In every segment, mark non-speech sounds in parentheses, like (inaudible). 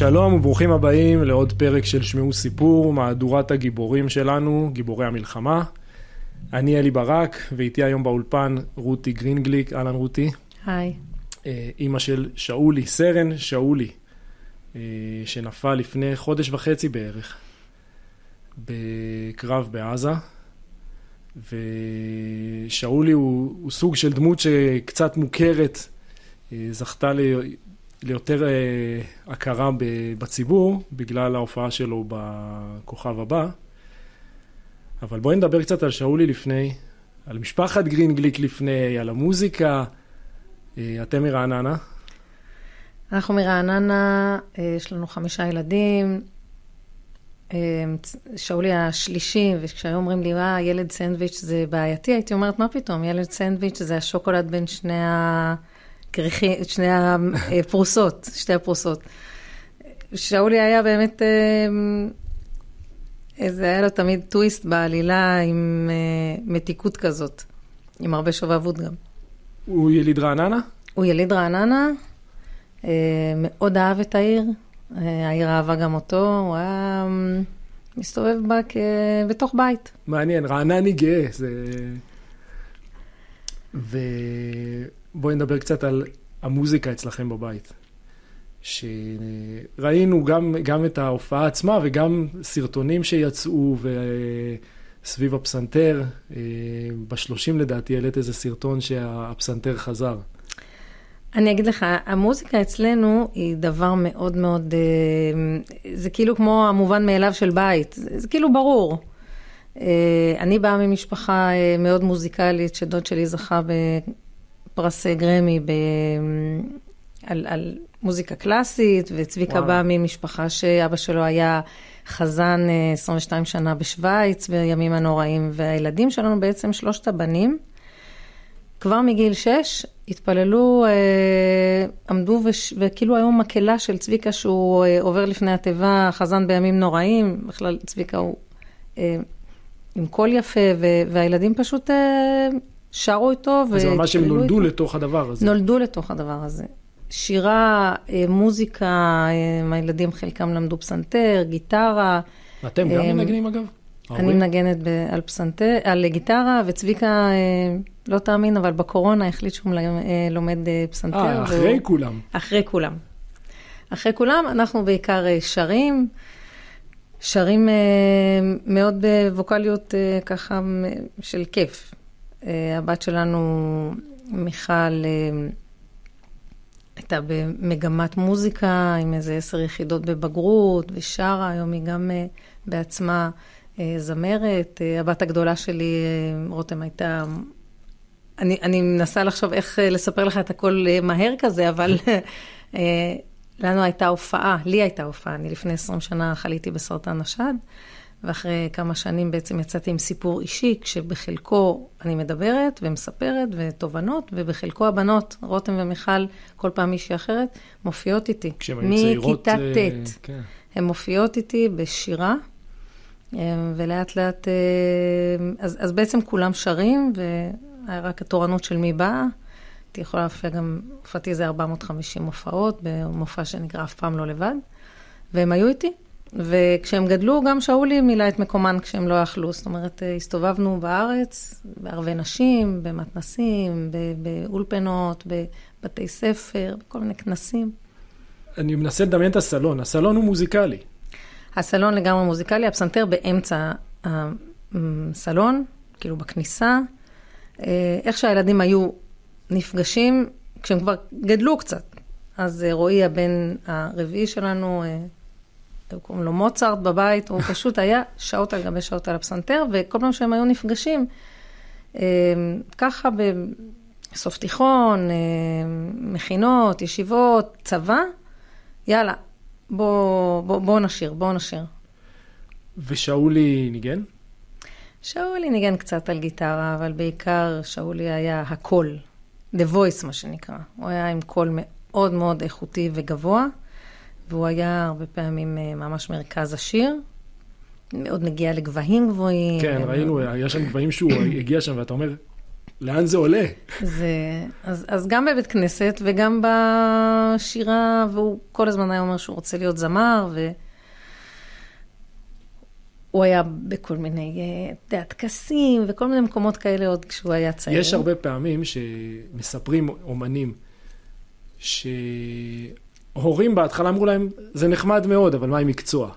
שלום וברוכים הבאים לעוד פרק של שמעו סיפור, מהדורת הגיבורים שלנו, גיבורי המלחמה. אני אלי ברק, ואיתי היום באולפן רותי גרינגליק, אהלן רותי. היי. אה, אימא של שאולי, סרן שאולי, אה, שנפל לפני חודש וחצי בערך, בקרב בעזה. ושאולי הוא, הוא סוג של דמות שקצת מוכרת, אה, זכתה ליותר אה, הכרה בציבור בגלל ההופעה שלו בכוכב הבא. אבל בואי נדבר קצת על שאולי לפני, על משפחת גרינגליק לפני, על המוזיקה. אה, אתם מרעננה? אנחנו מרעננה, אה, יש לנו חמישה ילדים. שאולי השלישי, וכשהיו אומרים לי, מה, ילד סנדוויץ' זה בעייתי, הייתי אומרת, מה פתאום, ילד סנדוויץ' זה השוקולד בין שני ה... כריכי, שני הפרוסות, שתי הפרוסות. שאולי היה באמת, אה, היה לו תמיד טוויסט בעלילה עם אה, מתיקות כזאת, עם הרבה שובבות גם. הוא יליד רעננה? הוא יליד רעננה, אה, מאוד אהב את העיר, העיר אהבה גם אותו, הוא היה מסתובב בה בתוך בית. מעניין, רענני גאה, זה... ו... בואי נדבר קצת על המוזיקה אצלכם בבית. שראינו גם, גם את ההופעה עצמה וגם סרטונים שיצאו וסביב הפסנתר. אה, בשלושים לדעתי העלית איזה סרטון שהפסנתר חזר. אני אגיד לך, המוזיקה אצלנו היא דבר מאוד מאוד, אה, זה כאילו כמו המובן מאליו של בית, זה כאילו ברור. אה, אני באה ממשפחה מאוד מוזיקלית, שדוד שלי זכה פרס גרמי ב... על, על מוזיקה קלאסית, וצביקה. בא ממשפחה שאבא שלו היה חזן 22 אה, שנה בשוויץ בימים הנוראים, והילדים שלנו בעצם, שלושת הבנים, כבר מגיל 6 התפללו, אה, עמדו וש, וכאילו היום מקהלה של צביקה שהוא אה, עובר לפני התיבה, חזן בימים נוראים, בכלל צביקה הוא עם קול יפה, והילדים פשוט שרו איתו איתו. זה ממש הם נולדו איתו. לתוך הדבר הזה. נולדו לתוך הדבר הזה. שירה, אה, מוזיקה, אה, הילדים חלקם למדו פסנתר, גיטרה. ואתם גם אה, מנגנים אגב? אני מנגנת על פסנתר, על גיטרה, וצביקה, לא תאמין, אבל בקורונה החליט שהוא לומד פסנתר. אה, אחרי והוא... כולם. אחרי כולם. אחרי כולם, אנחנו בעיקר שרים. שרים מאוד בווקאליות ככה של כיף. אה, הבת שלנו, מיכל, אה, הייתה במגמת מוזיקה עם איזה עשר יחידות בבגרות, ושרה, היום היא גם אה, בעצמה זמרת. הבת הגדולה שלי, רותם, הייתה... אני, אני מנסה לחשוב איך לספר לך את הכל מהר כזה, אבל לנו הייתה הופעה, לי הייתה הופעה, אני לפני 20 שנה חליתי בסרטן השד. ואחרי כמה שנים בעצם יצאתי עם סיפור אישי, כשבחלקו אני מדברת ומספרת ותובנות, ובחלקו הבנות, רותם ומיכל, כל פעם מישהי אחרת, מופיעות איתי. כשהן היו צעירות... מכיתה אה, ט'. כן. הן מופיעות איתי בשירה, אה, ולאט לאט, אה, אז, אז בעצם כולם שרים, והיה רק התורנות של מי באה. הייתי יכולה להופיע גם, הופעתי איזה 450 הופעות, במופע שנקרא אף פעם לא לבד, והם היו איתי. וכשהם גדלו, גם שאולי מילא את מקומן כשהם לא יכלו. זאת אומרת, אה, הסתובבנו בארץ, בערבי נשים, במתנסים, באולפנות, בבתי ספר, בכל מיני כנסים. אני מנסה לדמיין את הסלון. הסלון הוא מוזיקלי. הסלון לגמרי מוזיקלי, הפסנתר באמצע הסלון, כאילו בכניסה. אה, איך שהילדים היו נפגשים, כשהם כבר גדלו קצת. אז אה, רועי, הבן הרביעי שלנו, קוראים לו מוצרט בבית, הוא פשוט היה שעות על גבי שעות על הפסנתר, וכל פעם שהם היו נפגשים, אה, ככה בסוף תיכון, אה, מכינות, ישיבות, צבא, יאללה, בואו בוא, בוא נשיר, בואו נשיר. ושאולי ניגן? שאולי ניגן קצת על גיטרה, אבל בעיקר שאולי היה הקול, The Voice מה שנקרא. הוא היה עם קול מאוד מאוד איכותי וגבוה. והוא היה הרבה פעמים אה, ממש מרכז השיר. מאוד נגיע לגבהים גבוהים. כן, ראינו, היה שם גבהים שהוא (coughs) הגיע שם, ואתה אומר, לאן זה עולה? זה, אז, אז גם בבית כנסת וגם בשירה, והוא כל הזמן היה אומר שהוא רוצה להיות זמר, והוא היה בכל מיני, אה, טקסים וכל מיני מקומות כאלה עוד כשהוא היה צעיר. יש הרבה פעמים שמספרים אומנים, שהורים בהתחלה אמרו להם, זה נחמד מאוד, אבל מה עם מקצוע?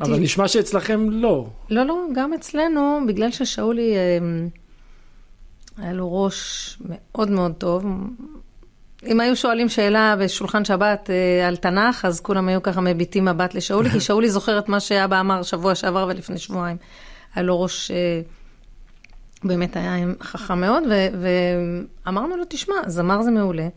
אבל נשמע שאצלכם לא. לא, לא, גם אצלנו, בגלל ששאולי, אה, היה לו ראש מאוד מאוד טוב. אם היו שואלים שאלה בשולחן שבת אה, על תנ"ך, אז כולם היו ככה מביטים מבט לשאולי, כי (laughs) שאולי זוכר את מה שאבא אמר שבוע שעבר ולפני שבועיים. היה לו ראש, אה, באמת היה חכם מאוד, ואמרנו לו, תשמע, זמר זה מעולה,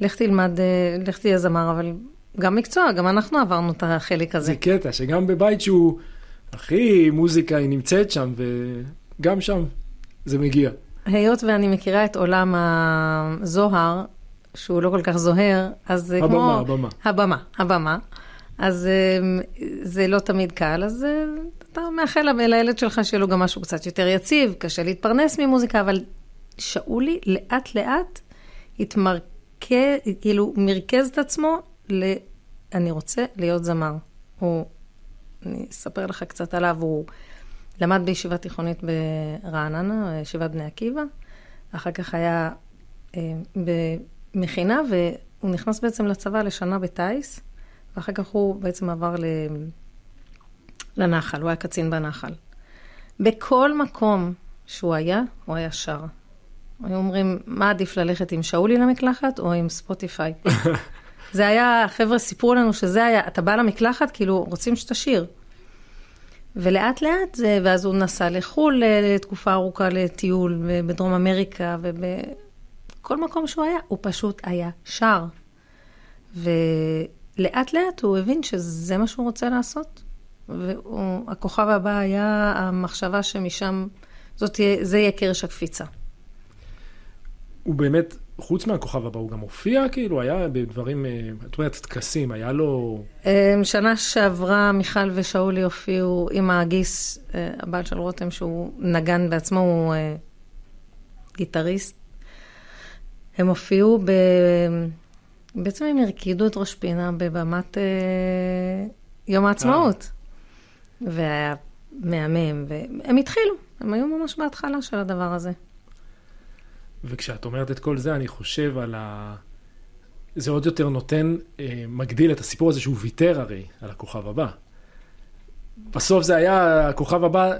לך תלמד, לך תהיה זמר, אבל גם מקצוע, גם אנחנו עברנו את החלק הזה. זה קטע, שגם בבית שהוא הכי מוזיקה, היא נמצאת שם, וגם שם זה מגיע. היות ואני מכירה את עולם הזוהר, שהוא לא כל כך זוהר, אז זה הבמה, כמו... הבמה. הבמה, הבמה. אז אמ, זה לא תמיד קל, אז אה, אתה מאחל לילד שלך שיהיה לו גם משהו קצת יותר יציב, קשה להתפרנס ממוזיקה, אבל שאולי לאט לאט התמרכז, כאילו מרכז את עצמו ל... אני רוצה להיות זמר. הוא, אני אספר לך קצת עליו, הוא למד בישיבה תיכונית ברעננה, ישיבת בני עקיבא, אחר כך היה אה, במכינה, והוא נכנס בעצם לצבא לשנה בטיס, ואחר כך הוא בעצם עבר ל... לנחל, הוא היה קצין בנחל. בכל מקום שהוא היה, הוא היה שר. היו אומרים, מה עדיף ללכת עם שאולי למקלחת או עם ספוטיפיי? (laughs) זה היה, החבר'ה סיפרו לנו שזה היה, אתה בא למקלחת, כאילו, רוצים שתשיר. ולאט לאט זה, ואז הוא נסע לחו"ל לתקופה ארוכה לטיול, בדרום אמריקה, ובכל מקום שהוא היה, הוא פשוט היה שר. ולאט לאט הוא הבין שזה מה שהוא רוצה לעשות. והכוכב הבא היה המחשבה שמשם, זאת, זה יהיה קרש הקפיצה. הוא באמת חוץ מהכוכב הבא, הוא גם הופיע, כאילו, היה בדברים, אה, את אומרת, טקסים, היה לו... אה, שנה שעברה מיכל ושאולי הופיעו עם הגיס, אה, הבעל של רותם, שהוא נגן בעצמו, הוא גיטריסט. הם הופיעו ב... בעצם הם הרקידו את ראש פינה בבמת יום העצמאות. והיה מהמם, והם התחילו, הם היו ממש בהתחלה של הדבר הזה. וכשאת אומרת את כל זה, אני חושב על ה... זה עוד יותר נותן, אה, מגדיל את הסיפור הזה שהוא ויתר הרי על הכוכב הבא. בסוף זה היה הכוכב הבא,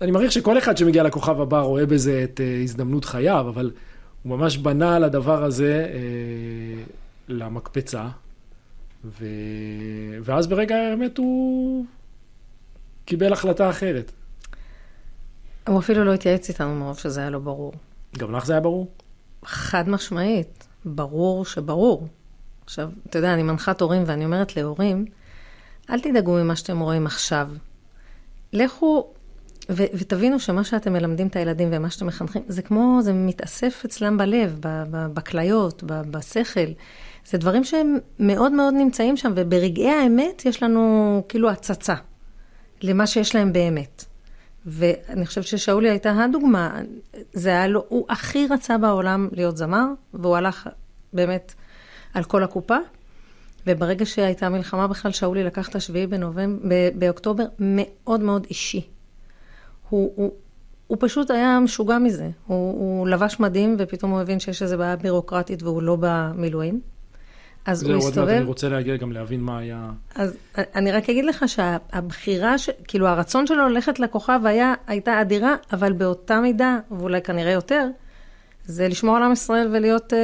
אני מעריך שכל אחד שמגיע לכוכב הבא רואה בזה את אה, הזדמנות חייו, אבל הוא ממש בנה על הדבר הזה אה, למקפצה, ו... ואז ברגע האמת הוא קיבל החלטה אחרת. הוא אפילו לא התייעץ איתנו מרוב שזה היה לא ברור. גם לך זה היה ברור? חד משמעית, ברור שברור. עכשיו, אתה יודע, אני מנחת הורים ואני אומרת להורים, אל תדאגו ממה שאתם רואים עכשיו. לכו ו- ותבינו שמה שאתם מלמדים את הילדים ומה שאתם מחנכים, זה כמו, זה מתאסף אצלם בלב, בכליות, בשכל. זה דברים שהם מאוד מאוד נמצאים שם, וברגעי האמת יש לנו כאילו הצצה למה שיש להם באמת. ואני חושבת ששאולי הייתה הדוגמה, זה היה לו, הוא הכי רצה בעולם להיות זמר, והוא הלך באמת על כל הקופה. וברגע שהייתה מלחמה בכלל, שאולי לקח את השביעי בנובמבר, באוקטובר, מאוד מאוד אישי. הוא, הוא, הוא פשוט היה משוגע מזה. הוא, הוא לבש מדים, ופתאום הוא הבין שיש איזו בעיה בירוקרטית והוא לא במילואים. אז הוא הסתובב... זהו, אני רוצה להגיע גם להבין מה היה... אז אני רק אגיד לך שהבחירה, ש... כאילו הרצון שלו ללכת לכוכב היה, הייתה אדירה, אבל באותה מידה, ואולי כנראה יותר, זה לשמור על עם ישראל ולהיות, אה,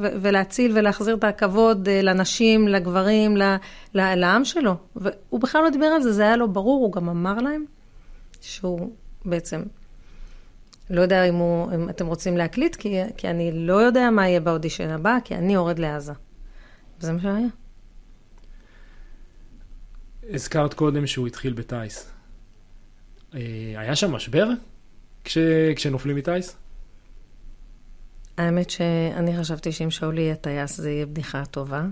ולהציל ולהחזיר את הכבוד אה, לנשים, לגברים, לעם שלו. והוא בכלל לא דיבר על זה, זה היה לו ברור, הוא גם אמר להם שהוא בעצם, לא יודע אם, הוא, אם אתם רוצים להקליט, כי, כי אני לא יודע מה יהיה באודישן הבא, כי אני יורד לעזה. וזה מה שהיה. הזכרת קודם שהוא התחיל בטיס. אה, היה שם משבר כש... כשנופלים מטיס? האמת שאני חשבתי שאם שאולי יהיה טייס זה יהיה בדיחה טובה,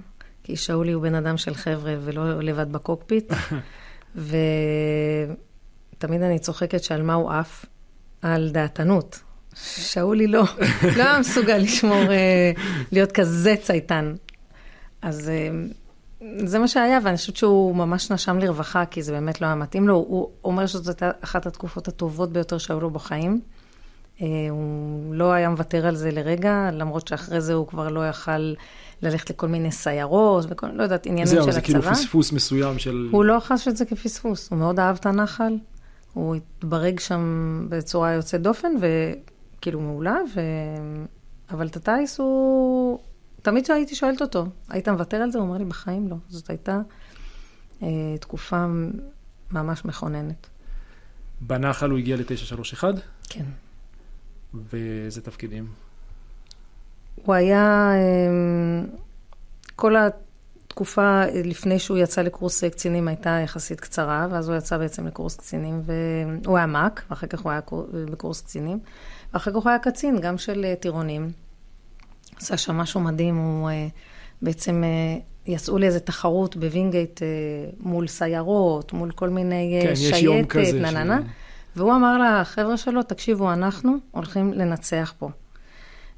כי שאולי הוא בן אדם של חבר'ה ולא לבד בקוקפיט, (laughs) ותמיד אני צוחקת שעל מה הוא עף? על דעתנות. שאולי לא, (laughs) לא היה מסוגל לשמור, אה, להיות כזה צייתן. אז אה, זה מה שהיה, ואני חושבת שהוא ממש נשם לרווחה, כי זה באמת לא היה מתאים לו. הוא אומר שזאת הייתה אחת התקופות הטובות ביותר שהיו לו בחיים. אה, הוא לא היה מוותר על זה לרגע, למרות שאחרי זה הוא כבר לא יכל ללכת לכל מיני סיירות, וכל, לא יודעת, עניינים של הצבא. זהו, זה כאילו פספוס מסוים של... הוא לא חש את זה כפספוס, הוא מאוד אהב את הנחל, הוא התברג שם בצורה יוצאת דופן, וכאילו מעולה, ו... אבל את הטיס הוא... תמיד כשהייתי שואלת אותו, היית מוותר על זה? הוא אומר לי, בחיים לא. זאת הייתה אה, תקופה ממש מכוננת. בנחל הוא הגיע ל-931? כן. ואיזה תפקידים? הוא היה, אמ, כל התקופה לפני שהוא יצא לקורס קצינים הייתה יחסית קצרה, ואז הוא יצא בעצם לקורס קצינים, והוא היה מ"ק, ואחר כך הוא היה בקורס קצינים, ואחר כך הוא היה קצין, גם של אה, טירונים. עשה שם משהו מדהים, הוא אה, בעצם אה, יצאו לאיזה תחרות בווינגייט מול סיירות, מול כל מיני כן, שייטת, נננה. ש... והוא אמר לחבר'ה שלו, תקשיבו, אנחנו הולכים לנצח פה.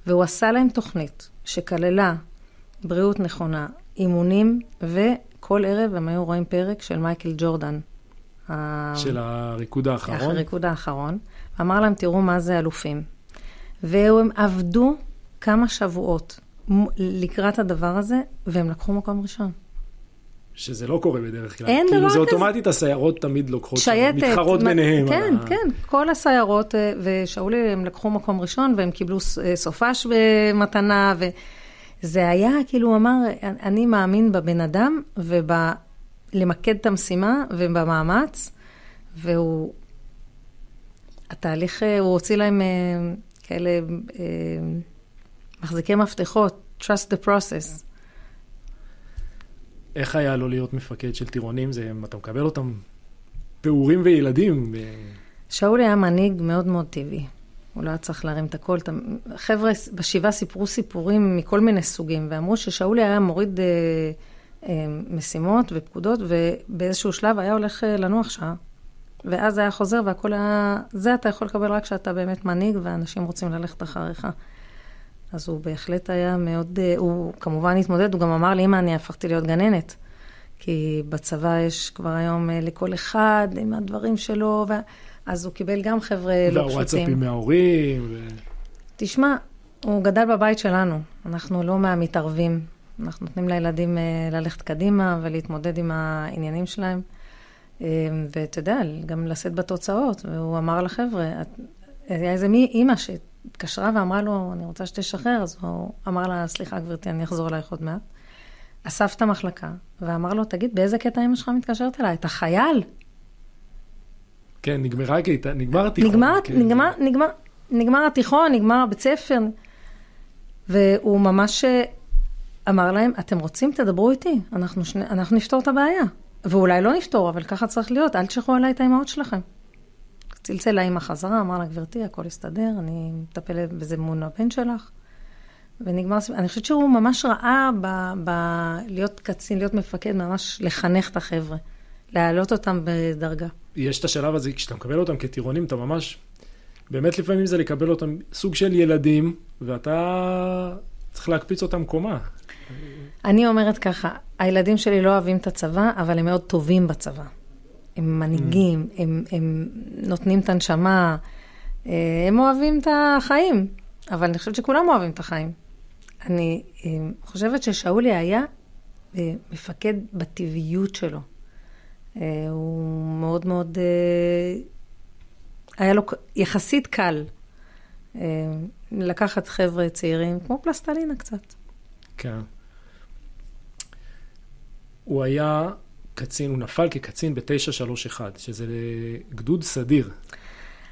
והוא עשה להם תוכנית שכללה בריאות נכונה, אימונים, וכל ערב הם היו רואים פרק של מייקל ג'ורדן. של הריקוד האחרון? הריקוד האחרון. אמר להם, תראו מה זה אלופים. והם עבדו כמה שבועות לקראת הדבר הזה, והם לקחו מקום ראשון. שזה לא קורה בדרך כלל. אין כאילו דבר כזה. כאילו זה אוטומטית, הסיירות תמיד לוקחות, שייטת, מתחרות מה, ביניהם. כן, ה... כן, כל הסיירות, אה, ושאולי הם לקחו מקום ראשון, והם קיבלו אה, סופש במתנה, וזה היה, כאילו, הוא אמר, אני מאמין בבן אדם, ובלמקד את המשימה, ובמאמץ, והוא, התהליך, אה, הוא הוציא להם כאלה מחזיקי מפתחות, trust the process. איך היה לו להיות מפקד של טירונים? זה, אתה מקבל אותם פעורים וילדים. שאול היה מנהיג מאוד מאוד טבעי. הוא לא היה צריך להרים את הכל. חבר'ה בשבעה סיפרו סיפורים מכל מיני סוגים, ואמרו ששאולי היה מוריד אה, אה, משימות ופקודות, ובאיזשהו שלב היה הולך אה, לנוח שעה. ואז היה חוזר, והכל היה... זה אתה יכול לקבל רק כשאתה באמת מנהיג, ואנשים רוצים ללכת אחריך. אז הוא בהחלט היה מאוד, אה, הוא כמובן התמודד, הוא גם אמר לי, אמא, אני הפכתי להיות גננת. כי בצבא יש כבר היום אה, לכל אחד עם הדברים שלו, ו... אז הוא קיבל גם חבר'ה לא פשוטים. והוואטסאפים מההורים. ו... תשמע, הוא גדל בבית שלנו, אנחנו לא מהמתערבים. אנחנו נותנים לילדים אה, ללכת קדימה ולהתמודד עם העניינים שלהם. ואתה יודע, גם לשאת בתוצאות. והוא אמר לחבר'ה, היה איזה מי אימא התקשרה ואמרה לו, אני רוצה שתשחרר, אז הוא אמר לה, סליחה גברתי, אני אחזור אלייך עוד מעט. אסף את המחלקה, ואמר לו, תגיד, באיזה קטע אמא שלך מתקשרת אליי? אתה חייל? כן, נגמרה הקטע, נגמר התיכון. נגמר, כן. נגמר, נגמר, נגמר התיכון, נגמר הבית ספר. והוא ממש אה, אמר להם, אתם רוצים, תדברו איתי, אנחנו, שני, אנחנו נפתור את הבעיה. ואולי לא נפתור, אבל ככה צריך להיות, אל תשכחו עליי את האימהות שלכם. צלצל לאמא חזרה, אמר לה, גברתי, הכל הסתדר, אני מטפלת בזה מול הבן שלך. ונגמר הסיפור. אני חושבת שהוא ממש ראה ב, ב... להיות קצין, להיות מפקד, ממש לחנך את החבר'ה, להעלות אותם בדרגה. יש את השלב הזה, כשאתה מקבל אותם כטירונים, אתה ממש, באמת לפעמים זה לקבל אותם סוג של ילדים, ואתה צריך להקפיץ אותם קומה. אני אומרת ככה, הילדים שלי לא אוהבים את הצבא, אבל הם מאוד טובים בצבא. הם מנהיגים, mm. הם, הם נותנים את הנשמה, אה, הם אוהבים את החיים, אבל אני חושבת שכולם אוהבים את החיים. אני אה, חושבת ששאולי היה אה, מפקד בטבעיות שלו. הוא מאוד מאוד, היה לו יחסית קל לקחת חבר'ה צעירים, כמו פלסטלינה קצת. כן. הוא היה קצין, הוא נפל כקצין ב-931, שזה גדוד סדיר.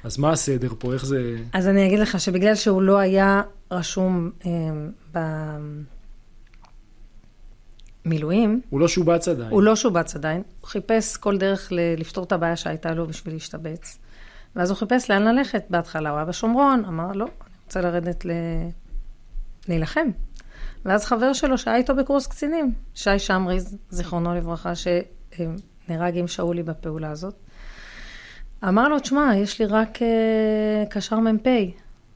אז מה הסדר פה? איך זה... אז אני אגיד לך שבגלל שהוא לא היה רשום אה, במילואים... הוא לא שובץ עדיין. הוא לא שובץ עדיין. הוא חיפש כל דרך ל- לפתור את הבעיה שהייתה לו בשביל להשתבץ. ואז הוא חיפש לאן ללכת. בהתחלה הוא היה בשומרון, אמר, לא, אני רוצה לרדת ל... להילחם. ואז חבר שלו שהיה איתו בקורס קצינים, שי שמריז, זיכרונו לברכה, שנהרג עם שאולי בפעולה הזאת, אמר לו, תשמע, יש לי רק uh, קשר מ"פ,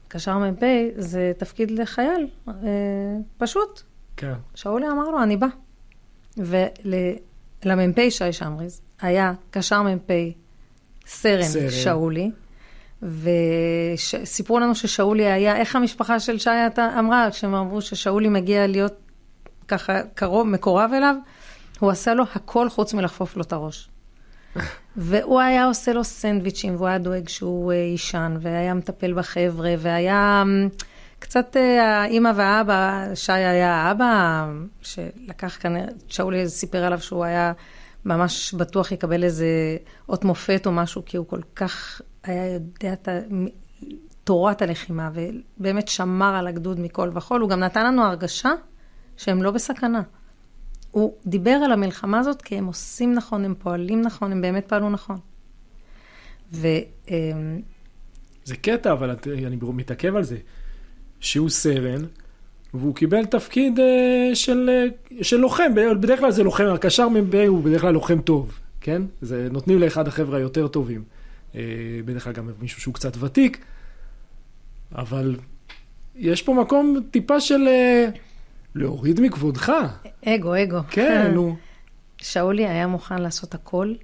קשר מ"פ זה תפקיד לחייל, אה, פשוט. כן. שאולי אמר לו, אני בא. ולמ"פ שי שמריז היה קשר מ"פ סרן, סרן. שאולי, וסיפרו לנו ששאולי היה, איך המשפחה של שי אמרה, כשהם אמרו ששאולי מגיע להיות ככה קרוב, מקורב אליו, הוא עשה לו הכל חוץ מלחפוף לו את הראש. (laughs) והוא היה עושה לו סנדוויצ'ים, והוא היה דואג שהוא אה, יישן, והיה מטפל בחבר'ה, והיה אמ, קצת אה, האימא והאבא, שי היה האבא, שלקח כנראה, שאולי סיפר עליו שהוא היה ממש בטוח יקבל איזה אות מופת או משהו, כי הוא כל כך היה יודע את תורת הלחימה, ובאמת שמר על הגדוד מכל וכול. הוא גם נתן לנו הרגשה שהם לא בסכנה. הוא דיבר על המלחמה הזאת כי הם עושים נכון, הם פועלים נכון, הם באמת פעלו נכון. ו... אמ, זה קטע, אבל את- אני מתעכב על זה. שהוא סרן, והוא קיבל תפקיד אה, של, אה, של לוחם, בדרך כלל זה לוחם, הקשר מ"פ הוא בדרך כלל לוחם טוב, כן? זה נותנים לאחד החבר'ה היותר טובים. אה, בדרך כלל גם מישהו שהוא קצת ותיק, אבל יש פה מקום טיפה של אה, להוריד מכבודך. אגו, אגו. כן, (laughs) נו. שאולי היה מוכן לעשות הכל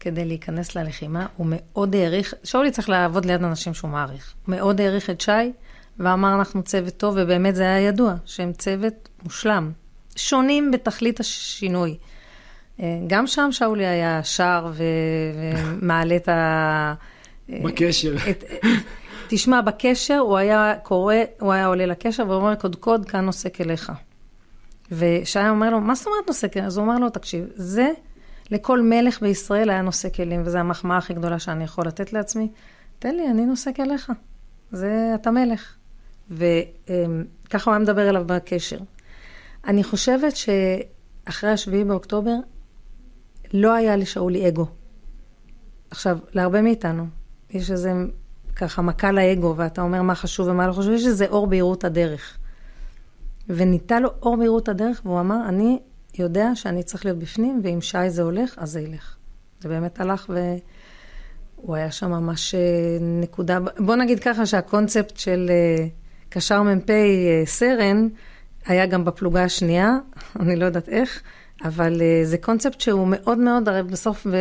כדי להיכנס ללחימה, הוא מאוד העריך, שאולי צריך לעבוד ליד אנשים שהוא מעריך. מאוד העריך את שי, ואמר אנחנו צוות טוב, ובאמת זה היה ידוע, שהם צוות מושלם. שונים בתכלית השינוי. אה, גם שם שאולי היה שר ו- ומעלה את ה... בקשר. את, תשמע, בקשר הוא היה קורא, הוא היה עולה לקשר ואומר, קודקוד, כאן נוסק אליך. ושי אומר לו, מה זאת אומרת נושא כלים? אז הוא אומר לו, תקשיב, זה לכל מלך בישראל היה נושא כלים, וזו המחמאה הכי גדולה שאני יכול לתת לעצמי. תן לי, אני נושא אליך. זה, אתה מלך. וככה הוא היה מדבר אליו בקשר. אני חושבת שאחרי השביעי באוקטובר, לא היה לשאולי אגו. עכשיו, להרבה מאיתנו, יש איזה ככה מכה לאגו, ואתה אומר מה חשוב ומה לא חשוב, יש איזה אור בהירות הדרך. וניתה לו אור בהירות הדרך, והוא אמר, אני יודע שאני צריך להיות בפנים, ואם שי זה הולך, אז זה ילך. זה באמת הלך, והוא היה שם ממש אה, נקודה, בוא נגיד ככה שהקונספט של אה, קשר מ"פ אה, סרן, היה גם בפלוגה השנייה, (laughs) אני לא יודעת איך, אבל אה, זה קונספט שהוא מאוד מאוד, הרי בסוף, ו...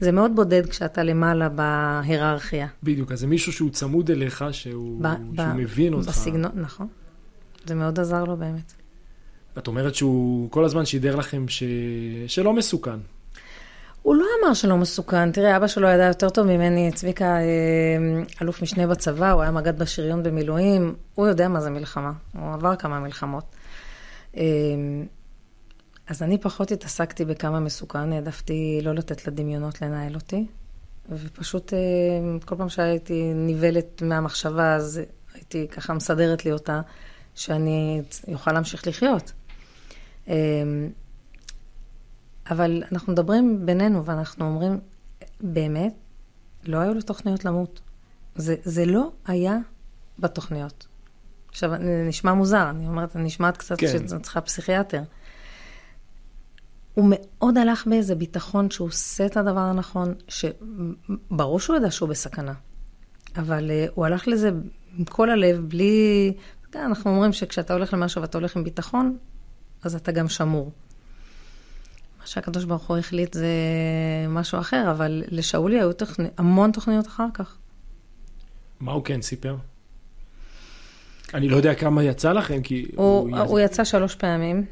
זה מאוד בודד כשאתה למעלה בהיררכיה. בדיוק, אז זה מישהו שהוא צמוד אליך, שהוא, ב- שהוא ב- מבין אותך. בסגנון, נכון. זה מאוד עזר לו באמת. את אומרת שהוא כל הזמן שידר לכם ש... שלא מסוכן. הוא לא אמר שלא מסוכן. תראה, אבא שלו ידע יותר טוב ממני, צביקה, אה, אלוף משנה בצבא, הוא היה מג"ד בשריון במילואים, הוא יודע מה זה מלחמה, הוא עבר כמה מלחמות. אז אני פחות התעסקתי בכמה מסוכן, העדפתי לא לתת לדמיונות לנהל אותי, ופשוט אה, כל פעם שהייתי נבלת מהמחשבה, אז הייתי ככה מסדרת לי אותה, שאני אוכל להמשיך לחיות. אה, אבל אנחנו מדברים בינינו ואנחנו אומרים, באמת, לא היו לו תוכניות למות. זה, זה לא היה בתוכניות. עכשיו, נשמע מוזר, אני אומרת, אני נשמעת קצת כן. שזה צריכה פסיכיאטר. הוא מאוד הלך באיזה ביטחון שהוא עושה את הדבר הנכון, שברור שהוא ידע שהוא בסכנה, אבל uh, הוא הלך לזה עם כל הלב, בלי... אתה יודע, אנחנו אומרים שכשאתה הולך למשהו ואתה הולך עם ביטחון, אז אתה גם שמור. מה שהקדוש ברוך הוא החליט זה משהו אחר, אבל לשאולי היו תוכני, המון תוכניות אחר כך. מה הוא כן סיפר? אני לא יודע כמה יצא לכם, כי... הוא, הוא יצא שלוש פעמים.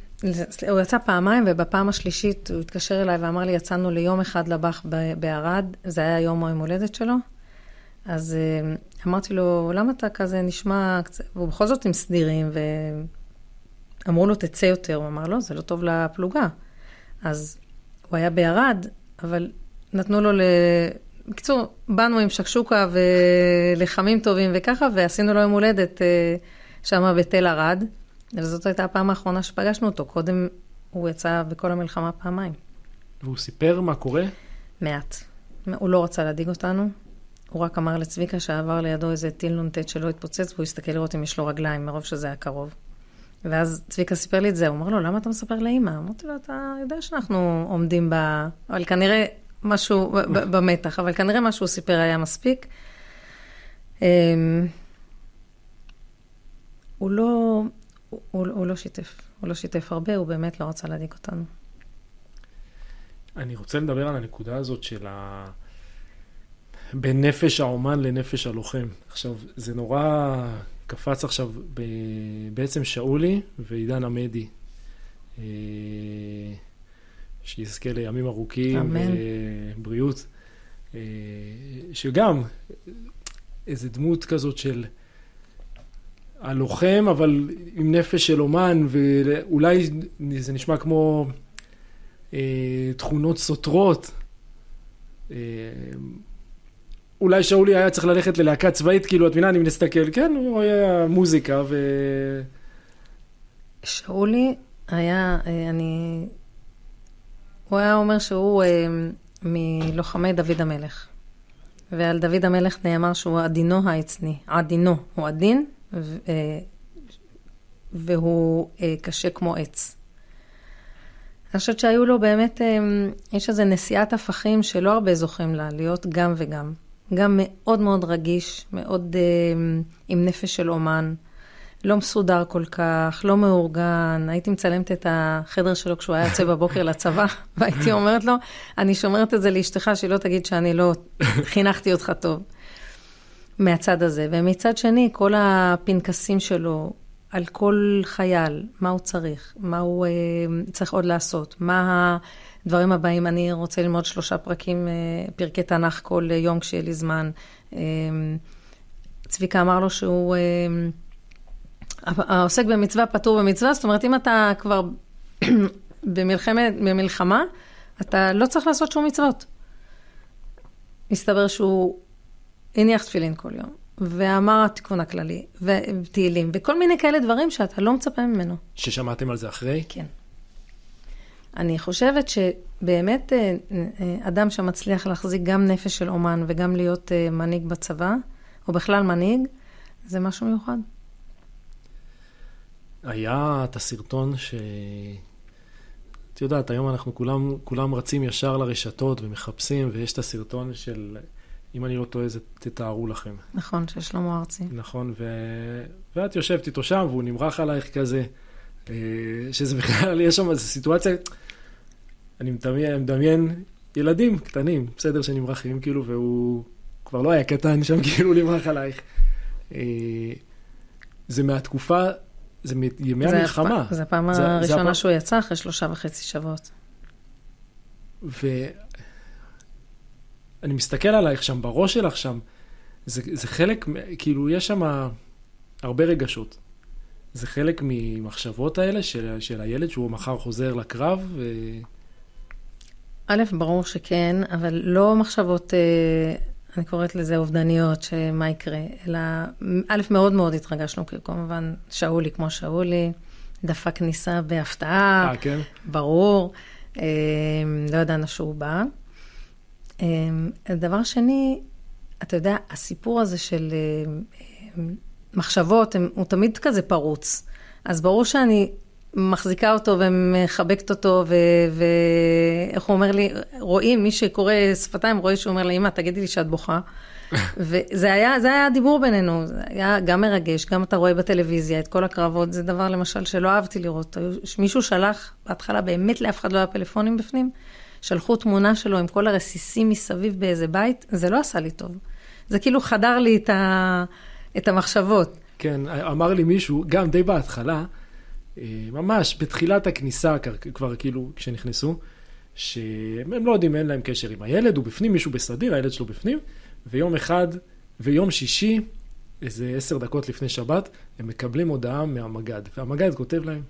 הוא יצא פעמיים, ובפעם השלישית הוא התקשר אליי ואמר לי, יצאנו ליום אחד לבח בערד, זה היה יום היום הולדת שלו. אז אה, אמרתי לו, למה אתה כזה נשמע קצת... והוא בכל זאת עם סדירים, ואמרו לו, תצא יותר. הוא אמר, לא, זה לא טוב לפלוגה. אז הוא היה בערד, אבל נתנו לו ל... בקיצור, באנו עם שקשוקה ולחמים טובים וככה, ועשינו לו יום הולדת אה, שם בתל ערד. וזאת הייתה הפעם האחרונה שפגשנו אותו. קודם הוא יצא בכל המלחמה פעמיים. והוא סיפר מה קורה? מעט. הוא לא רצה להדאיג אותנו. הוא רק אמר לצביקה שעבר לידו איזה טיל נ"ט שלא התפוצץ, והוא הסתכל לראות אם יש לו רגליים, מרוב שזה היה קרוב. ואז צביקה סיפר לי את זה, הוא אמר לו, למה אתה מספר לאימא? אמרתי לו, אתה יודע שאנחנו עומדים ב... אבל כנראה משהו (laughs) במתח, אבל כנראה מה שהוא סיפר היה מספיק. אמ, הוא לא, הוא, הוא לא שיתף. הוא לא שיתף הרבה, הוא באמת לא רצה להדאיג אותנו. אני רוצה לדבר על הנקודה הזאת של ה... בין נפש האומן לנפש הלוחם. עכשיו, זה נורא קפץ עכשיו ב... בעצם שאולי ועידן עמדי. אה, שיזכה לימים ארוכים. אמן. ובריאות. אה, שגם, איזה דמות כזאת של הלוחם, אבל עם נפש של אומן, ואולי זה נשמע כמו אה, תכונות סותרות. אה, אולי שאולי היה צריך ללכת ללהקה צבאית, כאילו, את מבינה, אני מסתכל, כן, הוא היה מוזיקה ו... שאולי היה, אה, אני... הוא היה אומר שהוא אה, מלוחמי דוד המלך. ועל דוד המלך נאמר שהוא עדינו העצני. עדינו, הוא עדין, ו- אה, והוא אה, קשה כמו עץ. אני חושבת שהיו לו באמת, אה, יש איזו נשיאת הפכים שלא הרבה זוכים לה, להיות גם וגם. גם מאוד מאוד רגיש, מאוד עם נפש של אומן, לא מסודר כל כך, לא מאורגן. הייתי מצלמת את החדר שלו כשהוא היה יוצא בבוקר לצבא, (laughs) והייתי אומרת לו, אני שומרת את זה לאשתך, שהיא לא תגיד שאני לא חינכתי אותך טוב. מהצד הזה. ומצד שני, כל הפנקסים שלו על כל חייל, מה הוא צריך, מה הוא אה, צריך עוד לעשות, מה הדברים הבאים. אני רוצה ללמוד שלושה פרקים, אה, פרקי תנ"ך כל יום כשיהיה לי זמן. אה, צביקה אמר לו שהוא... אה, העוסק במצווה פטור במצווה, זאת אומרת, אם אתה כבר (clears throat) במלחמת, במלחמה, אתה לא צריך לעשות שום מצוות. מסתבר שהוא הניח תפילין כל יום, ואמר התיקון הכללי, ותהילים, וכל מיני כאלה דברים שאתה לא מצפה ממנו. ששמעתם על זה אחרי? כן. אני חושבת שבאמת אה, אה, אדם שמצליח להחזיק גם נפש של אומן וגם להיות אה, מנהיג בצבא, או בכלל מנהיג, זה משהו מיוחד. היה את הסרטון ש... את יודעת, היום אנחנו כולם, כולם רצים ישר לרשתות ומחפשים, ויש את הסרטון של, אם אני לא טועה, זה תתארו לכם. נכון, של שלמה ארצי. נכון, ו... ואת יושבת איתו שם, והוא נמרח עלייך כזה, אה, שזה בכלל, יש שם איזו סיטואציה, אני מדמיין, מדמיין ילדים קטנים, בסדר, שנמרחים, כאילו, והוא כבר לא היה קטן שם, (laughs) כאילו, נמרח עלייך. אה, זה מהתקופה זה מימי המלחמה. זה הפעם הראשונה שהוא יצא אחרי שלושה וחצי שבועות. ואני מסתכל עלייך שם, בראש שלך שם, זה, זה חלק, כאילו, יש שם הרבה רגשות. זה חלק ממחשבות האלה של, של הילד שהוא מחר חוזר לקרב. ו... א', ברור שכן, אבל לא מחשבות אה, אני קוראת לזה אובדניות, שמה יקרה, אלא א', מאוד מאוד התרגשנו, כי כמובן שאולי כמו שאולי, דפק כניסה בהפתעה, אה, כן? ברור, אה, לא ידענו שהוא בא. אה, דבר שני, אתה יודע, הסיפור הזה של אה, מחשבות, הוא תמיד כזה פרוץ. אז ברור שאני מחזיקה אותו ומחבקת אותו, ואיך הוא אומר לי, רואים, מי שקורא שפתיים רואה שהוא אומר לי, אמא, תגידי לי שאת בוכה. (laughs) וזה היה, זה היה הדיבור בינינו, זה היה גם מרגש, גם אתה רואה בטלוויזיה את כל הקרבות, זה דבר למשל שלא אהבתי לראות. מישהו שלח, בהתחלה באמת לאף אחד לא היה פלאפונים בפנים, שלחו תמונה שלו עם כל הרסיסים מסביב באיזה בית, זה לא עשה לי טוב. זה כאילו חדר לי את, ה, את המחשבות. כן, אמר לי מישהו, גם די בהתחלה, אה, ממש בתחילת הכניסה, כבר כאילו כשנכנסו, שהם לא יודעים, אין להם קשר עם הילד, הוא בפנים, מישהו בסדיר, הילד שלו בפנים, ויום אחד, ויום שישי, איזה עשר דקות לפני שבת, הם מקבלים הודעה מהמג"ד, והמג"ד כותב להם,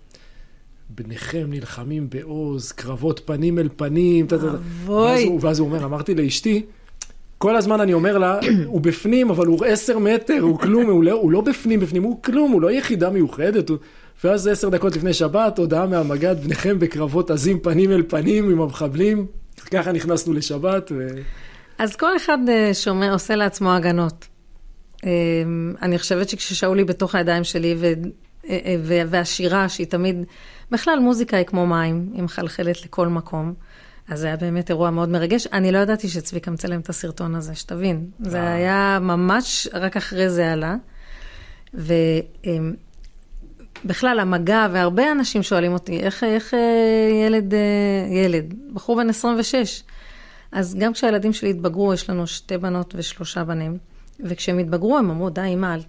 בניכם נלחמים בעוז, קרבות פנים אל פנים, ואז, ואז הוא אומר, אמרתי לאשתי, כל הזמן אני אומר לה, (clears throat) הוא בפנים, אבל הוא עשר מטר, הוא כלום, הוא לא, הוא לא בפנים, בפנים, הוא כלום, הוא לא יחידה מיוחדת. הוא... ואז עשר דקות לפני שבת, הודעה מהמג"ד, בניכם בקרבות עזים פנים אל פנים עם המחבלים. ככה נכנסנו לשבת. ו... אז כל אחד אה, שומע, עושה לעצמו הגנות. אה, אני חושבת שכששאולי בתוך הידיים שלי, ו... אה, והשירה, שהיא תמיד, בכלל מוזיקה היא כמו מים, היא מחלחלת לכל מקום. אז זה היה באמת אירוע מאוד מרגש. אני לא ידעתי שצביקה מצלם את הסרטון הזה, שתבין. זה היה ממש, רק אחרי זה עלה. ו... בכלל, המגע, והרבה אנשים שואלים אותי, איך, איך אה, ילד, אה, ילד, בחור בן 26. אז גם כשהילדים שלי התבגרו, יש לנו שתי בנות ושלושה בנים, וכשהם התבגרו, הם אמרו, די, אמא, אל,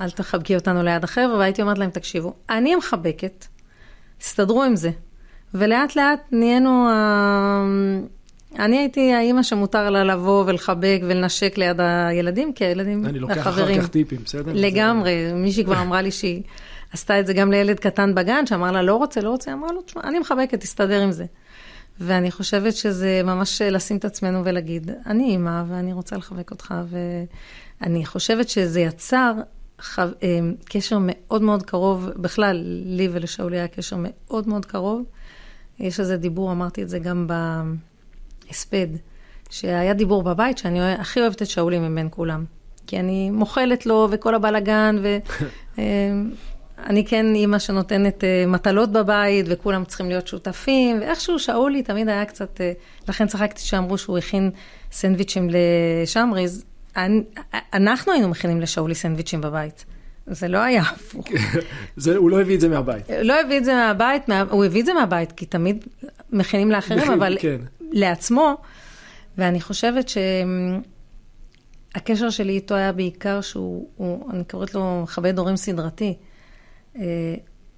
אל תחבקי אותנו ליד החבר'ה, והייתי אומרת להם, תקשיבו, אני מחבקת, תסתדרו עם זה. ולאט לאט נהיינו, אני הייתי האימא שמותר לה לבוא ולחבק ולנשק ליד הילדים, כי הילדים, אני לוקח אחר כך טיפים, בסדר? לגמרי, מישהי כבר אמרה לי שהיא עשתה את זה גם לילד קטן בגן, שאמר לה, לא רוצה, לא רוצה, אמרה לו, תשמע, אני מחבקת, תסתדר עם זה. ואני חושבת שזה ממש לשים את עצמנו ולהגיד, אני אימא ואני רוצה לחבק אותך, ואני חושבת שזה יצר חו... אה, קשר מאוד מאוד קרוב, בכלל, לי ולשאולי היה קשר מאוד מאוד קרוב. יש איזה דיבור, אמרתי את זה גם בהספד, שהיה דיבור בבית שאני הכי אוהבת את שאולי מבין כולם. כי אני מוחלת לו וכל הבלגן, ואני (laughs) אה, כן אימא שנותנת אה, מטלות בבית, וכולם צריכים להיות שותפים, ואיכשהו שאולי תמיד היה קצת, אה, לכן צחקתי שאמרו שהוא הכין סנדוויצ'ים לשמריז. אנחנו היינו מכינים לשאולי סנדוויצ'ים בבית. זה לא היה הפוך. (laughs) זה, הוא לא הביא את זה מהבית. לא הביא את זה מהבית, מה, הוא הביא את זה מהבית, כי תמיד מכינים לאחרים, אבל כן. לעצמו. ואני חושבת שהקשר שלי איתו היה בעיקר שהוא, הוא, אני קוראת לו מכבד הורים סדרתי. אה,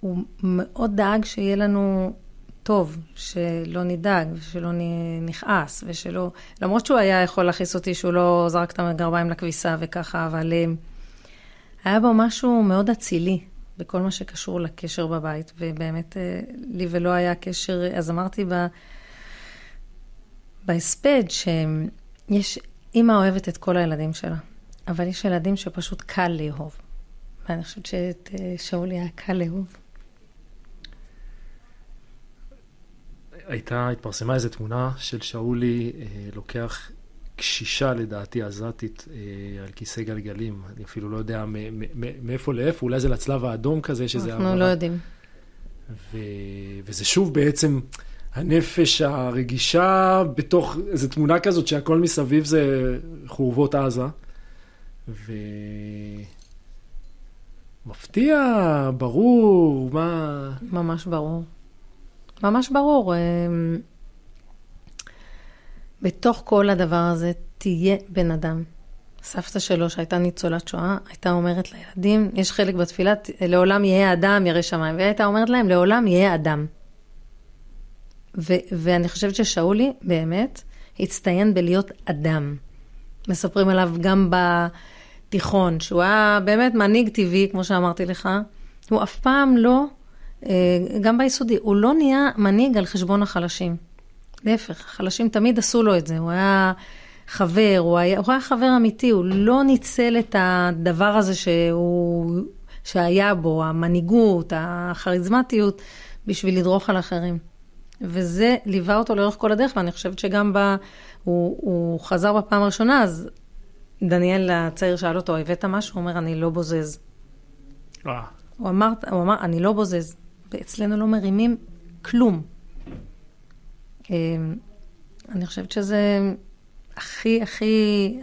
הוא מאוד דאג שיהיה לנו טוב, שלא נדאג, ושלא נכעס, ושלא... למרות שהוא היה יכול להכעיס אותי שהוא לא זרק את הגרביים לכביסה וככה, אבל... אה, היה בו משהו מאוד אצילי בכל מה שקשור לקשר בבית, ובאמת אה, לי ולא היה קשר, אז אמרתי ב... בהספד שיש, אימא אוהבת את כל הילדים שלה, אבל יש ילדים שפשוט קל לאהוב. ואני חושבת שאת אה, שאולי היה קל לאהוב. הייתה, התפרסמה איזו תמונה של שאולי אה, לוקח קשישה לדעתי עזתית אה, על כיסא גלגלים, אני אפילו לא יודע מאיפה לאיפה, אולי זה לצלב האדום כזה, שזה... אנחנו לא יודעים. ו... וזה שוב בעצם הנפש הרגישה בתוך איזו תמונה כזאת שהכל מסביב זה חורבות עזה. ומפתיע, ברור, מה... ממש ברור. ממש ברור. אמ, בתוך כל הדבר הזה תהיה בן אדם. סבתא שלו, שהייתה ניצולת שואה, הייתה אומרת לילדים, יש חלק בתפילה, לעולם יהיה אדם, ירא שמיים. והיא הייתה אומרת להם, לעולם יהיה אדם. ו- ואני חושבת ששאולי, באמת, הצטיין בלהיות אדם. מספרים עליו גם בתיכון, שהוא היה באמת מנהיג טבעי, כמו שאמרתי לך. הוא אף פעם לא, אה, גם ביסודי, הוא לא נהיה מנהיג על חשבון החלשים. להפך, החלשים תמיד עשו לו את זה, הוא היה חבר, הוא היה, הוא היה חבר אמיתי, הוא לא ניצל את הדבר הזה שהוא, שהיה בו, המנהיגות, הכריזמטיות, בשביל לדרוך על אחרים. וזה ליווה אותו לאורך כל הדרך, ואני חושבת שגם ב... הוא, הוא חזר בפעם הראשונה, אז דניאל הצעיר שאל אותו, הבאת משהו? הוא אומר, אני לא בוזז. אה. הוא אמר, הוא אמר, אני לא בוזז. ואצלנו לא מרימים כלום. אמ, אני חושבת שזה הכי, הכי,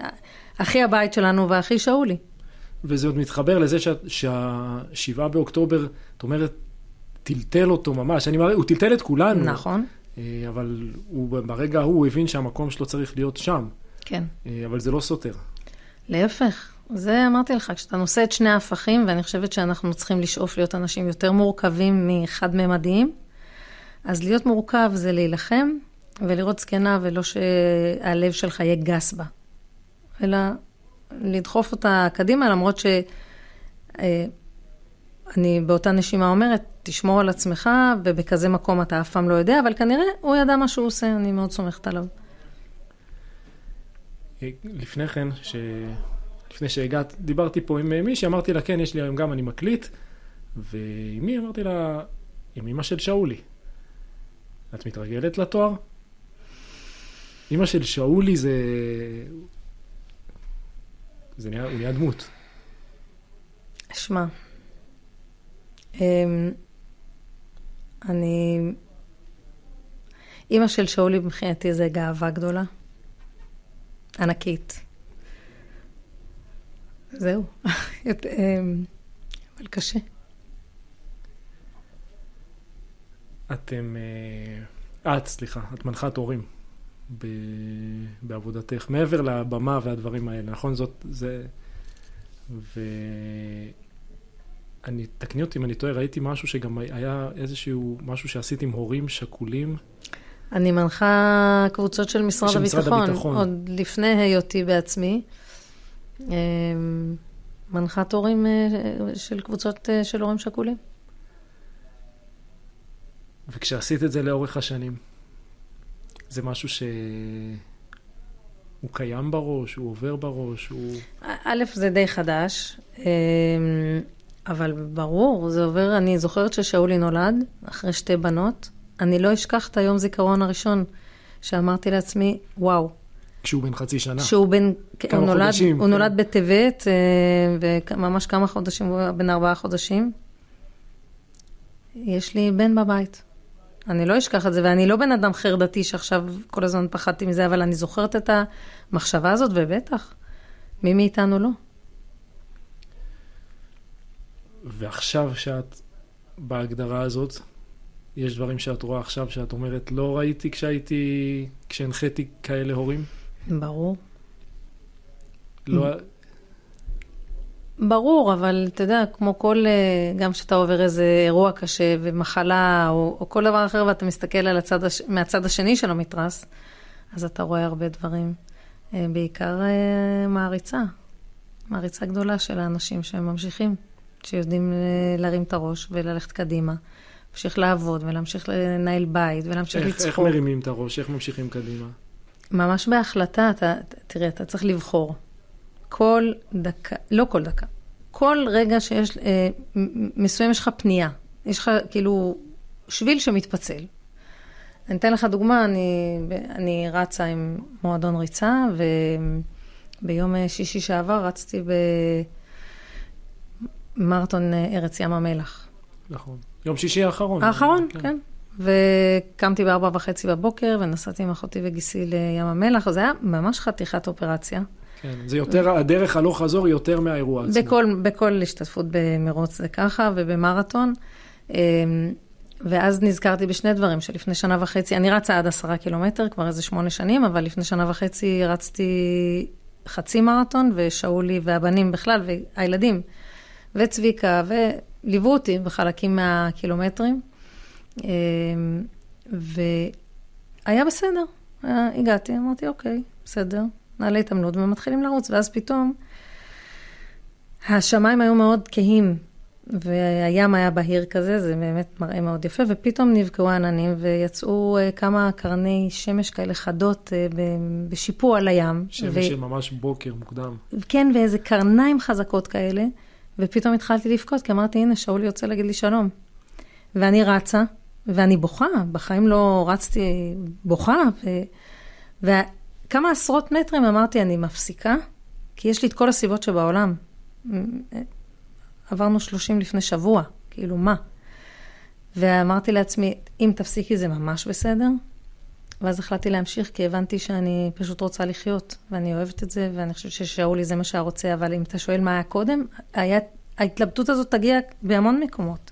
הכי הבית שלנו והכי שאולי. וזה עוד מתחבר לזה שה, שהשבעה באוקטובר, את אומרת, טלטל אותו ממש. אני אומר, הוא טלטל את כולנו. נכון. אה, אבל הוא, ברגע ההוא הוא הבין שהמקום שלו צריך להיות שם. כן. אה, אבל זה לא סותר. להפך, זה אמרתי לך, כשאתה נושא את שני ההפכים, ואני חושבת שאנחנו צריכים לשאוף להיות אנשים יותר מורכבים מחד-ממדיים, אז להיות מורכב זה להילחם ולראות זקנה ולא שהלב שלך יהיה גס בה, אלא לדחוף אותה קדימה, למרות שאני אה, באותה נשימה אומרת, תשמור על עצמך, ובכזה מקום אתה אף פעם לא יודע, אבל כנראה הוא ידע מה שהוא עושה, אני מאוד סומכת עליו. לפני כן, ש... לפני שהגעת, דיברתי פה עם מישהי, אמרתי לה, כן, יש לי היום גם, אני מקליט, ועם מי? אמרתי לה, עם אמא של שאולי. את מתרגלת לתואר? אמא של שאולי זה... זה נהיה, הוא נהיה דמות. שמע, אמ, אני... אימא של שאולי מבחינתי זה גאווה גדולה. ענקית. זהו. (laughs) אמ, אבל קשה. אתם, אה, את, סליחה, את מנחת הורים ב, בעבודתך, מעבר לבמה והדברים האלה, נכון? זאת, זה... ואני, תקני אותי אם אני טועה, ראיתי משהו שגם היה איזשהו, משהו שעשית עם הורים שכולים. אני מנחה קבוצות של משרד, של הביטחון, משרד הביטחון, עוד לפני היותי בעצמי. אה, מנחת הורים אה, של קבוצות אה, של הורים שכולים. וכשעשית את זה לאורך השנים, זה משהו שהוא קיים בראש, הוא עובר בראש, הוא... א', זה די חדש, אמ, אבל ברור, זה עובר, אני זוכרת ששאולי נולד, אחרי שתי בנות. אני לא אשכח את היום זיכרון הראשון, שאמרתי לעצמי, וואו. כשהוא בן חצי שנה. שהוא בן, כמה הוא נולד, חודשים, הוא כן. נולד בטבת, אה, וממש כמה חודשים, הוא בן ארבעה חודשים. יש לי בן בבית. אני לא אשכח את זה, ואני לא בן אדם חרדתי שעכשיו כל הזמן פחדתי מזה, אבל אני זוכרת את המחשבה הזאת, ובטח, מי מאיתנו לא. ועכשיו שאת בהגדרה הזאת, יש דברים שאת רואה עכשיו שאת אומרת, לא ראיתי כשהייתי, כשהנחיתי כאלה הורים? ברור. לא... ברור, אבל אתה יודע, כמו כל, אה, גם כשאתה עובר איזה אירוע קשה ומחלה, או, או כל דבר אחר, ואתה מסתכל על הצד הש... מהצד השני של המתרס, אז אתה רואה הרבה דברים. אה, בעיקר אה, מעריצה, מעריצה גדולה של האנשים שהם ממשיכים, שיודעים להרים את הראש וללכת קדימה. להמשיך לעבוד ולהמשיך לנהל בית ולהמשיך איך, איך לצחוק. מרימים את הראש? איך ממשיכים קדימה? ממש בהחלטה, אתה, תראה, אתה צריך לבחור. כל דקה, לא כל דקה, כל רגע שיש, אה, מסוים יש לך פנייה. יש לך כאילו שביל שמתפצל. אני אתן לך דוגמה, אני, אני רצה עם מועדון ריצה, וביום שישי שעבר רצתי במרתון אה, ארץ ים המלח. נכון. יום שישי האחרון. האחרון, כן. וקמתי בארבע וחצי בבוקר, ונסעתי עם אחותי וגיסי לים המלח, זה היה ממש חתיכת אופרציה. כן, זה יותר, הדרך הלוך חזור היא יותר מהאירוע עצמו. בכל, בכל השתתפות במרוץ זה ככה, ובמרתון. אמ, ואז נזכרתי בשני דברים, שלפני שנה וחצי, אני רצה עד עשרה קילומטר, כבר איזה שמונה שנים, אבל לפני שנה וחצי רצתי חצי מרתון, ושאולי והבנים בכלל, והילדים, וצביקה, וליוו אותי בחלקים מהקילומטרים. אמ, והיה בסדר, היה- הגעתי, אמרתי, אוקיי, בסדר, נעלה התעמלות ומתחילים לרוץ, ואז פתאום השמיים היו מאוד כהים, והים היה בהיר כזה, זה באמת מראה מאוד יפה, ופתאום נבקעו העננים ויצאו אה, כמה קרני שמש כאלה חדות אה, בשיפוע על הים. שמש ו- של ממש בוקר מוקדם. כן, ואיזה קרניים חזקות כאלה, ופתאום התחלתי לבכות, כי אמרתי, הנה, שאולי יוצא להגיד לי שלום. ואני רצה, ואני בוכה, בחיים לא רצתי בוכה, ו... וכמה עשרות מטרים אמרתי, אני מפסיקה, כי יש לי את כל הסיבות שבעולם. עברנו 30 לפני שבוע, כאילו, מה? ואמרתי לעצמי, אם תפסיקי זה ממש בסדר. ואז החלטתי להמשיך, כי הבנתי שאני פשוט רוצה לחיות, ואני אוהבת את זה, ואני חושבת ששאולי זה מה שהיה רוצה, אבל אם אתה שואל מה היה קודם, היה, ההתלבטות הזאת תגיע בהמון מקומות.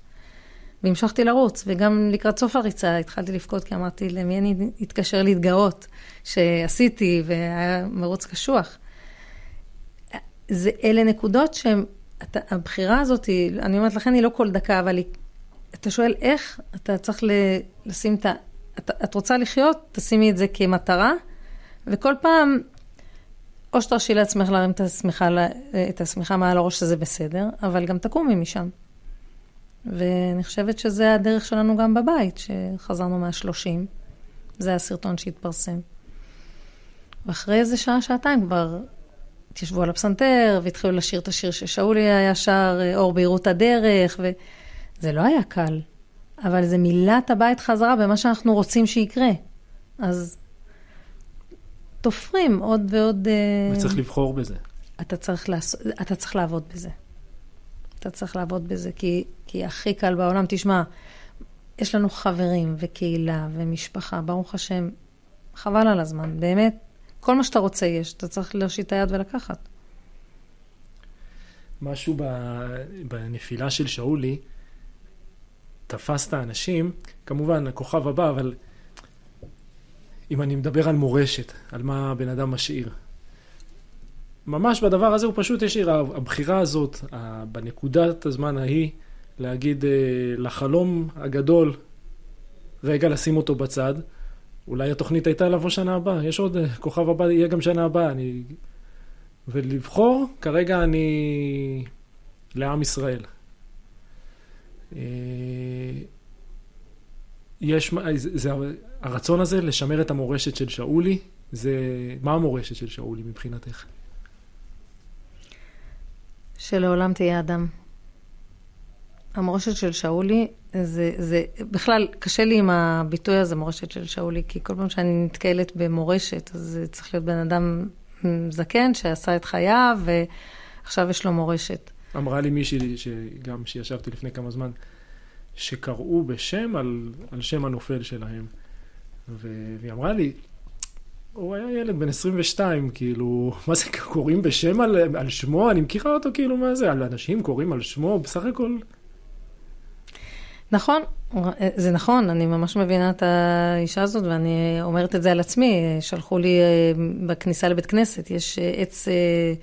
והמשכתי לרוץ, וגם לקראת סוף הריצה התחלתי לבכות, כי אמרתי, למי אני אתקשר להתגאות שעשיתי, והיה מרוץ קשוח. זה, אלה נקודות שהן, הבחירה הזאת, אני אומרת, לכן היא לא כל דקה, אבל היא, אתה שואל איך, אתה צריך ל, לשים את ה... את, את רוצה לחיות, תשימי את זה כמטרה, וכל פעם, או שתרשי לעצמך להרים את השמיכה מעל הראש, שזה בסדר, אבל גם תקומי משם. ואני חושבת שזה הדרך שלנו גם בבית, שחזרנו מהשלושים. זה הסרטון שהתפרסם. ואחרי איזה שעה, שעתיים כבר התיישבו על הפסנתר, והתחילו לשיר את השיר ששאולי היה שר, אור בהירות הדרך, וזה לא היה קל, אבל זה מילא את הבית חזרה במה שאנחנו רוצים שיקרה. אז תופרים עוד ועוד... וצריך לבחור בזה. אתה צריך, לעש... אתה צריך לעבוד בזה. אתה צריך לעבוד בזה, כי, כי הכי קל בעולם, תשמע, יש לנו חברים וקהילה ומשפחה, ברוך השם, חבל על הזמן, באמת, כל מה שאתה רוצה יש, אתה צריך להושיט את היד ולקחת. משהו בנפילה של שאולי, תפס את האנשים, כמובן, הכוכב הבא, אבל אם אני מדבר על מורשת, על מה הבן אדם משאיר. ממש בדבר הזה הוא פשוט השאיר, הבחירה הזאת, בנקודת הזמן ההיא, להגיד אה, לחלום הגדול, רגע לשים אותו בצד. אולי התוכנית הייתה לבוא שנה הבאה, יש עוד אה, כוכב הבא, יהיה גם שנה הבאה. אני... ולבחור, כרגע אני לעם ישראל. אה, יש, זה, זה הרצון הזה לשמר את המורשת של שאולי, זה, מה המורשת של שאולי מבחינתך? שלעולם תהיה אדם. המורשת של שאולי, זה, זה, בכלל, קשה לי עם הביטוי הזה, מורשת של שאולי, כי כל פעם שאני נתקלת במורשת, אז זה צריך להיות בן אדם זקן שעשה את חייו, ועכשיו יש לו מורשת. אמרה לי מישהי, שגם שישבתי לפני כמה זמן, שקראו בשם על, על שם הנופל שלהם. והיא אמרה לי, הוא היה ילד בן 22, כאילו, מה זה, קוראים בשם על, על שמו? אני מכירה אותו, כאילו, מה זה, על אנשים קוראים על שמו, בסך הכל... נכון, זה נכון, אני ממש מבינה את האישה הזאת, ואני אומרת את זה על עצמי. שלחו לי אה, בכניסה לבית כנסת, יש אה, עץ אה,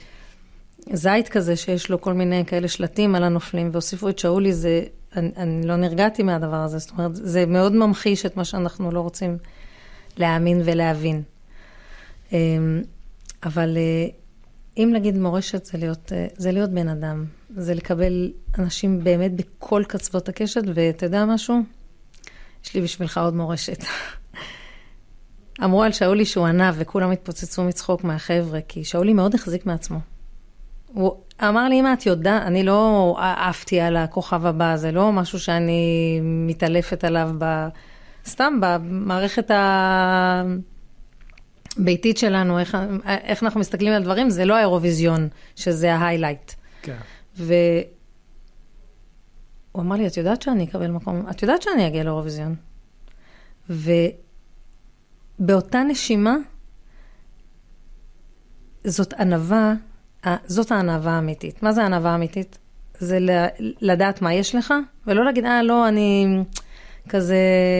זית כזה, שיש לו כל מיני כאלה שלטים על הנופלים, והוסיפו את שאולי, זה, אני, אני לא נרגעתי מהדבר הזה, זאת אומרת, זה מאוד ממחיש את מה שאנחנו לא רוצים להאמין ולהבין. אבל אם נגיד מורשת זה להיות, זה להיות בן אדם, זה לקבל אנשים באמת בכל קצוות הקשת, ואתה יודע משהו? יש לי בשבילך עוד מורשת. (laughs) אמרו על שאולי שהוא ענב, וכולם התפוצצו מצחוק מהחבר'ה, כי שאולי מאוד החזיק מעצמו. הוא אמר לי, אמא, את יודעת, אני לא עפתי על הכוכב הבא, זה לא משהו שאני מתעלפת עליו ב... סתם במערכת הביתית שלנו, איך, איך אנחנו מסתכלים על דברים, זה לא האירוויזיון, שזה ההיילייט. כן. והוא אמר לי, את יודעת שאני אקבל מקום, את יודעת שאני אגיע לאירוויזיון. ובאותה נשימה, זאת ענווה, זאת הענווה האמיתית. מה זה ענווה אמיתית? זה לדעת מה יש לך, ולא להגיד, אה, לא, אני כזה,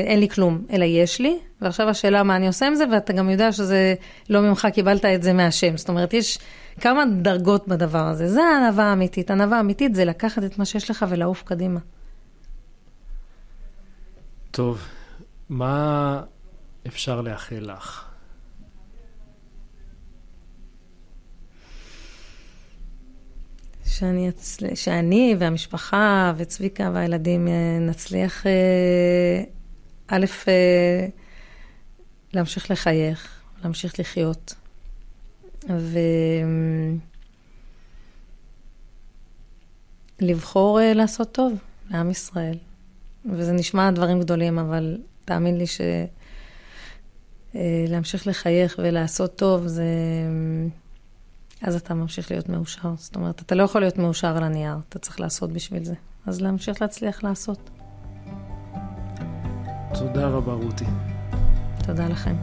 אין לי כלום, אלא יש לי, ועכשיו השאלה מה אני עושה עם זה, ואתה גם יודע שזה לא ממך קיבלת את זה מהשם. זאת אומרת, יש כמה דרגות בדבר הזה. זה הענווה האמיתית. ענווה אמיתית זה לקחת את מה שיש לך ולעוף קדימה. טוב, מה אפשר לאחל לך? שאני, אצל... שאני והמשפחה וצביקה והילדים אה, נצליח, אה, א', אה, להמשיך לחייך, להמשיך לחיות. ולבחור לעשות טוב לעם ישראל. וזה נשמע דברים גדולים, אבל תאמין לי שלהמשיך לחייך ולעשות טוב זה... אז אתה ממשיך להיות מאושר. זאת אומרת, אתה לא יכול להיות מאושר על הנייר, אתה צריך לעשות בשביל זה. אז להמשיך להצליח לעשות. תודה רבה, רותי. תודה לכם.